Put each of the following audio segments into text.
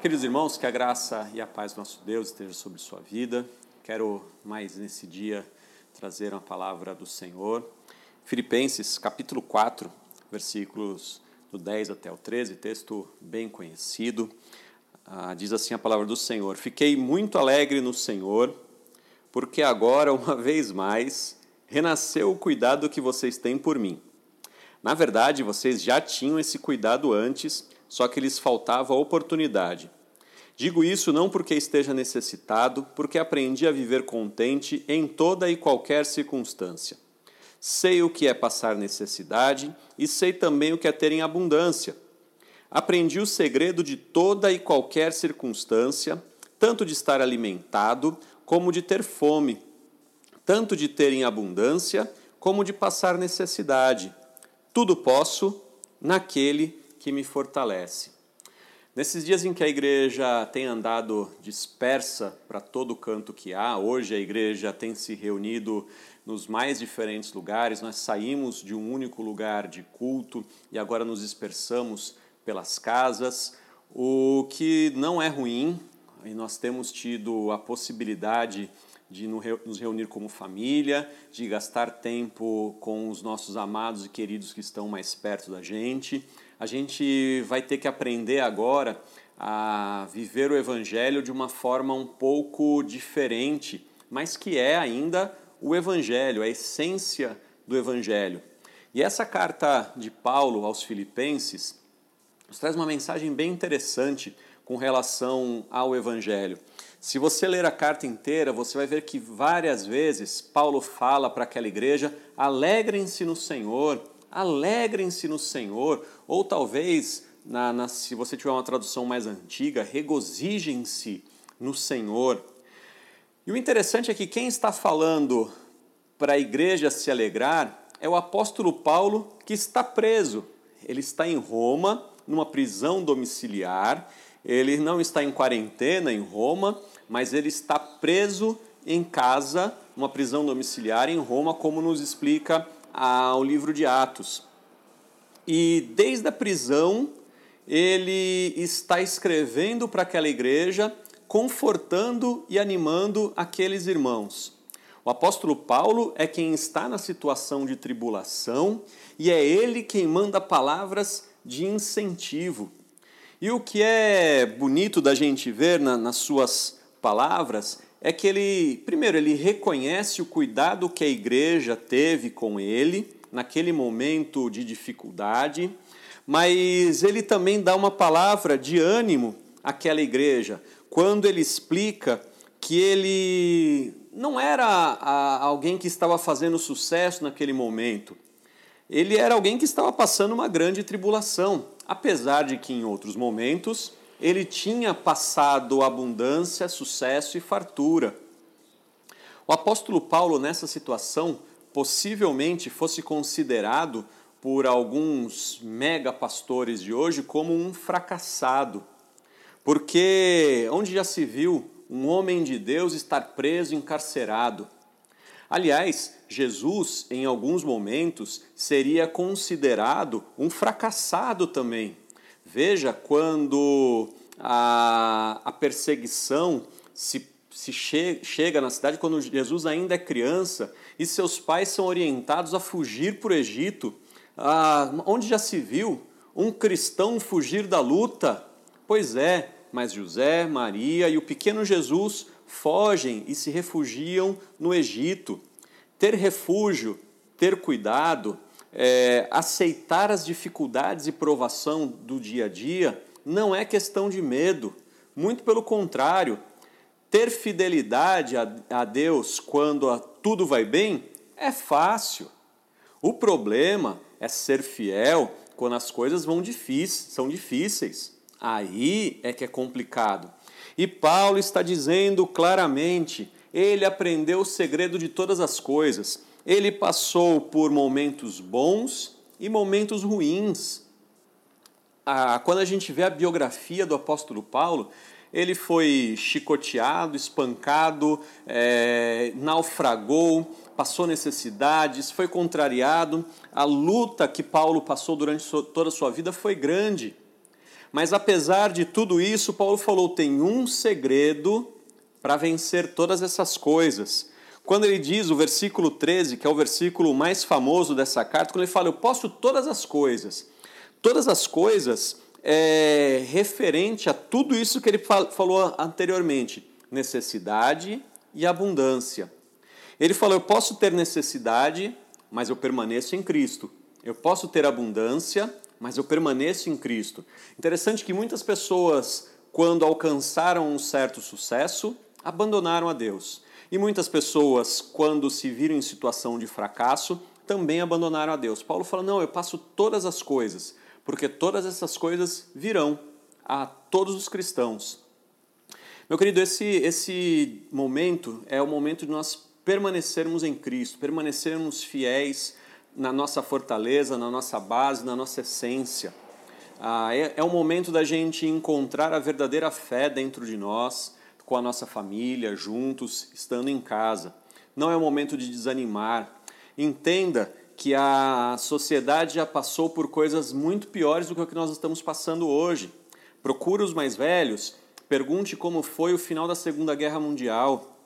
Queridos irmãos, que a graça e a paz do nosso Deus esteja sobre sua vida. Quero mais nesse dia trazer uma palavra do Senhor. Filipenses, capítulo 4, versículos do 10 até o 13, texto bem conhecido. Ah, diz assim a palavra do Senhor: Fiquei muito alegre no Senhor, porque agora, uma vez mais, renasceu o cuidado que vocês têm por mim. Na verdade, vocês já tinham esse cuidado antes só que lhes faltava oportunidade. Digo isso não porque esteja necessitado, porque aprendi a viver contente em toda e qualquer circunstância. Sei o que é passar necessidade e sei também o que é ter em abundância. Aprendi o segredo de toda e qualquer circunstância, tanto de estar alimentado como de ter fome, tanto de ter em abundância como de passar necessidade. Tudo posso naquele que me fortalece. Nesses dias em que a igreja tem andado dispersa para todo canto que há, hoje a igreja tem se reunido nos mais diferentes lugares, nós saímos de um único lugar de culto e agora nos dispersamos pelas casas, o que não é ruim, e nós temos tido a possibilidade de nos reunir como família, de gastar tempo com os nossos amados e queridos que estão mais perto da gente. A gente vai ter que aprender agora a viver o Evangelho de uma forma um pouco diferente, mas que é ainda o Evangelho, a essência do Evangelho. E essa carta de Paulo aos Filipenses nos traz uma mensagem bem interessante com relação ao Evangelho. Se você ler a carta inteira, você vai ver que várias vezes Paulo fala para aquela igreja: alegrem-se no Senhor, alegrem-se no Senhor, ou talvez, na, na, se você tiver uma tradução mais antiga, regozijem-se no Senhor. E o interessante é que quem está falando para a igreja se alegrar é o apóstolo Paulo, que está preso. Ele está em Roma, numa prisão domiciliar, ele não está em quarentena em Roma, mas ele está preso em casa, uma prisão domiciliar em Roma, como nos explica o livro de Atos. E desde a prisão, ele está escrevendo para aquela igreja, confortando e animando aqueles irmãos. O apóstolo Paulo é quem está na situação de tribulação e é ele quem manda palavras de incentivo. E o que é bonito da gente ver na, nas suas palavras é que ele, primeiro, ele reconhece o cuidado que a igreja teve com ele naquele momento de dificuldade, mas ele também dá uma palavra de ânimo àquela igreja, quando ele explica que ele não era alguém que estava fazendo sucesso naquele momento. Ele era alguém que estava passando uma grande tribulação apesar de que em outros momentos ele tinha passado abundância, sucesso e fartura. O apóstolo Paulo, nessa situação, possivelmente fosse considerado por alguns mega pastores de hoje como um fracassado, porque onde já se viu um homem de Deus estar preso, encarcerado? Aliás, Jesus, em alguns momentos, seria considerado um fracassado também. Veja quando a, a perseguição se, se che, chega na cidade, quando Jesus ainda é criança e seus pais são orientados a fugir para o Egito. Ah, onde já se viu um cristão fugir da luta? Pois é, mas José, Maria e o pequeno Jesus fogem e se refugiam no Egito. Ter refúgio, ter cuidado, é, aceitar as dificuldades e provação do dia a dia não é questão de medo, muito pelo contrário. Ter fidelidade a, a Deus quando a, tudo vai bem é fácil. O problema é ser fiel quando as coisas vão difíceis, são difíceis. Aí é que é complicado. E Paulo está dizendo claramente: ele aprendeu o segredo de todas as coisas. Ele passou por momentos bons e momentos ruins. Ah, quando a gente vê a biografia do apóstolo Paulo, ele foi chicoteado, espancado, é, naufragou, passou necessidades, foi contrariado. A luta que Paulo passou durante toda a sua vida foi grande. Mas apesar de tudo isso, Paulo falou: tem um segredo para vencer todas essas coisas. Quando ele diz o versículo 13, que é o versículo mais famoso dessa carta, quando ele fala: Eu posso todas as coisas. Todas as coisas é referente a tudo isso que ele falou anteriormente: necessidade e abundância. Ele falou: Eu posso ter necessidade, mas eu permaneço em Cristo. Eu posso ter abundância, mas eu permaneço em Cristo. Interessante que muitas pessoas, quando alcançaram um certo sucesso, abandonaram a Deus. E muitas pessoas, quando se viram em situação de fracasso, também abandonaram a Deus. Paulo fala: não, eu passo todas as coisas, porque todas essas coisas virão a todos os cristãos. Meu querido, esse, esse momento é o momento de nós permanecermos em Cristo, permanecermos fiéis na nossa fortaleza, na nossa base, na nossa essência. Ah, é, é o momento da gente encontrar a verdadeira fé dentro de nós, com a nossa família, juntos, estando em casa. Não é o momento de desanimar. Entenda que a sociedade já passou por coisas muito piores do que o que nós estamos passando hoje. Procure os mais velhos, pergunte como foi o final da Segunda Guerra Mundial.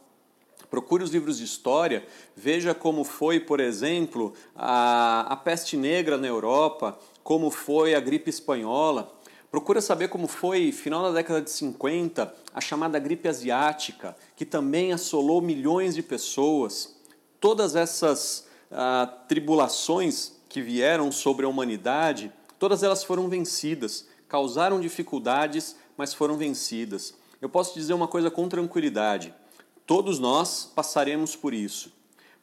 Procure os livros de história, veja como foi, por exemplo, a, a peste negra na Europa, como foi a gripe espanhola. Procura saber como foi, final da década de 50, a chamada gripe asiática, que também assolou milhões de pessoas. Todas essas ah, tribulações que vieram sobre a humanidade, todas elas foram vencidas, causaram dificuldades, mas foram vencidas. Eu posso dizer uma coisa com tranquilidade: todos nós passaremos por isso,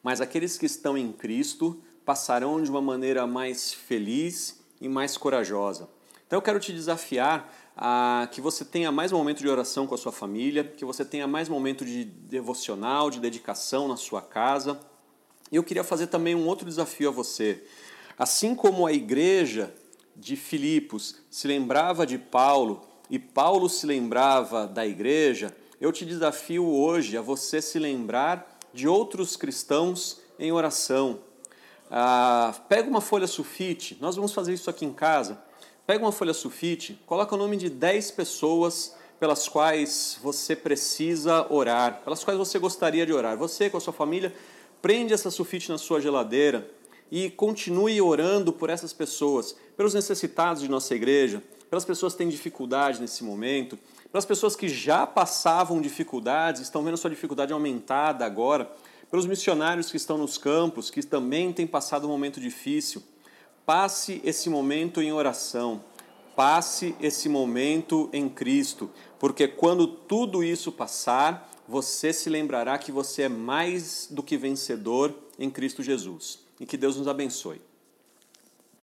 mas aqueles que estão em Cristo passarão de uma maneira mais feliz e mais corajosa. Então eu quero te desafiar a que você tenha mais momento de oração com a sua família, que você tenha mais momento de devocional, de dedicação na sua casa. E eu queria fazer também um outro desafio a você. Assim como a igreja de Filipos se lembrava de Paulo e Paulo se lembrava da igreja, eu te desafio hoje a você se lembrar de outros cristãos em oração. Ah, pega uma folha sulfite, nós vamos fazer isso aqui em casa. Pega uma folha sulfite, coloca o nome de 10 pessoas pelas quais você precisa orar, pelas quais você gostaria de orar. Você com a sua família, prende essa sulfite na sua geladeira e continue orando por essas pessoas, pelos necessitados de nossa igreja, pelas pessoas que têm dificuldade nesse momento, pelas pessoas que já passavam dificuldades, estão vendo sua dificuldade aumentada agora, pelos missionários que estão nos campos, que também têm passado um momento difícil. Passe esse momento em oração, passe esse momento em Cristo, porque quando tudo isso passar, você se lembrará que você é mais do que vencedor em Cristo Jesus. E que Deus nos abençoe.